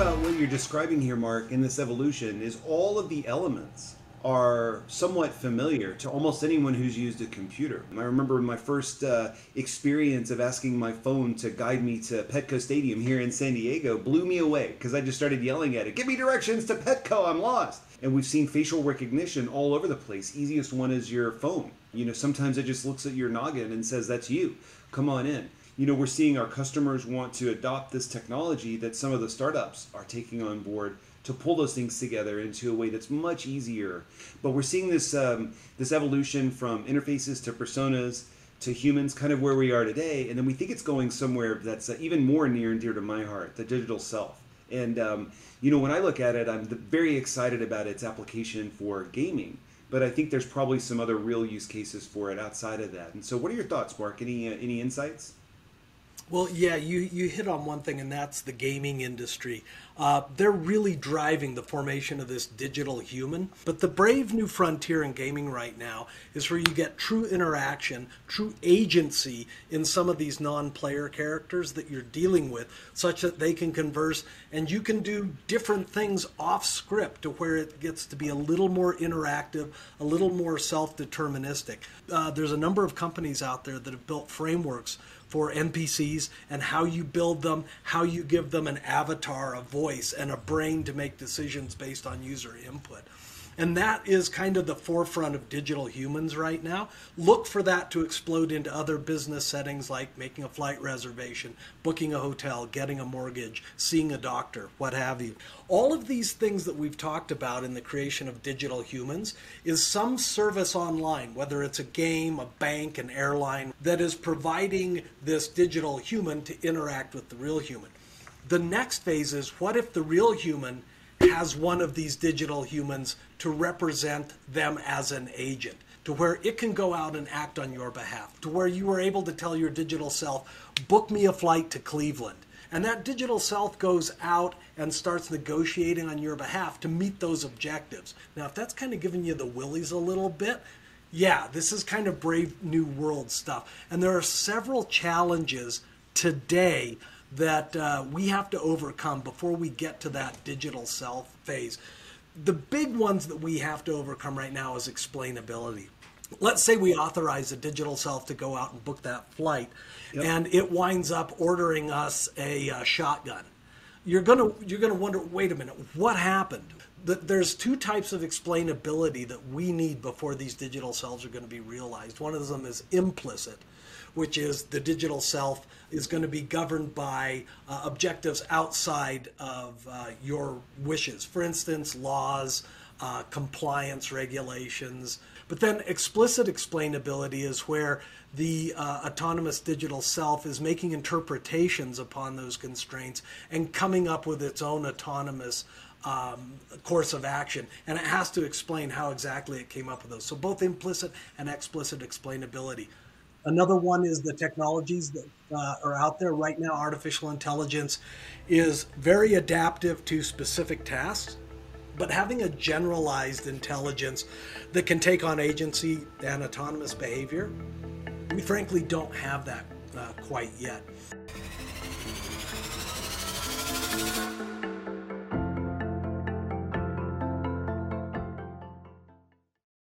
you're describing here, Mark, in this evolution is all of the elements are somewhat familiar to almost anyone who's used a computer. I remember my first uh, experience of asking my phone to guide me to Petco Stadium here in San Diego blew me away because I just started yelling at it, Give me directions to Petco, I'm lost. And we've seen facial recognition all over the place. Easiest one is your phone. You know, sometimes it just looks at your noggin and says, That's you. Come on in. You know, we're seeing our customers want to adopt this technology that some of the startups are taking on board to pull those things together into a way that's much easier. But we're seeing this um, this evolution from interfaces to personas to humans, kind of where we are today, and then we think it's going somewhere that's uh, even more near and dear to my heart, the digital self. And um, you know, when I look at it, I'm very excited about its application for gaming. But I think there's probably some other real use cases for it outside of that. And so, what are your thoughts, Mark? Any uh, any insights? Well, yeah, you, you hit on one thing, and that's the gaming industry. Uh, they're really driving the formation of this digital human. But the brave new frontier in gaming right now is where you get true interaction, true agency in some of these non player characters that you're dealing with, such that they can converse and you can do different things off script to where it gets to be a little more interactive, a little more self deterministic. Uh, there's a number of companies out there that have built frameworks for NPCs and how you build them, how you give them an avatar, a voice, and a brain to make decisions based on user input. And that is kind of the forefront of digital humans right now. Look for that to explode into other business settings like making a flight reservation, booking a hotel, getting a mortgage, seeing a doctor, what have you. All of these things that we've talked about in the creation of digital humans is some service online, whether it's a game, a bank, an airline, that is providing this digital human to interact with the real human. The next phase is what if the real human has one of these digital humans to represent them as an agent, to where it can go out and act on your behalf, to where you are able to tell your digital self, book me a flight to Cleveland. And that digital self goes out and starts negotiating on your behalf to meet those objectives. Now, if that's kind of giving you the willies a little bit, yeah, this is kind of brave new world stuff. And there are several challenges today that uh, we have to overcome before we get to that digital self phase. The big ones that we have to overcome right now is explainability. Let's say we authorize a digital self to go out and book that flight, yep. and it winds up ordering us a uh, shotgun. You're gonna you're gonna wonder, wait a minute, what happened? There's two types of explainability that we need before these digital selves are going to be realized. One of them is implicit, which is the digital self is going to be governed by uh, objectives outside of uh, your wishes. For instance, laws, uh, compliance regulations. But then explicit explainability is where the uh, autonomous digital self is making interpretations upon those constraints and coming up with its own autonomous um, course of action, and it has to explain how exactly it came up with those. So both implicit and explicit explainability. Another one is the technologies that uh, are out there right now. Artificial intelligence is very adaptive to specific tasks, but having a generalized intelligence that can take on agency and autonomous behavior, we frankly don't have that uh, quite yet.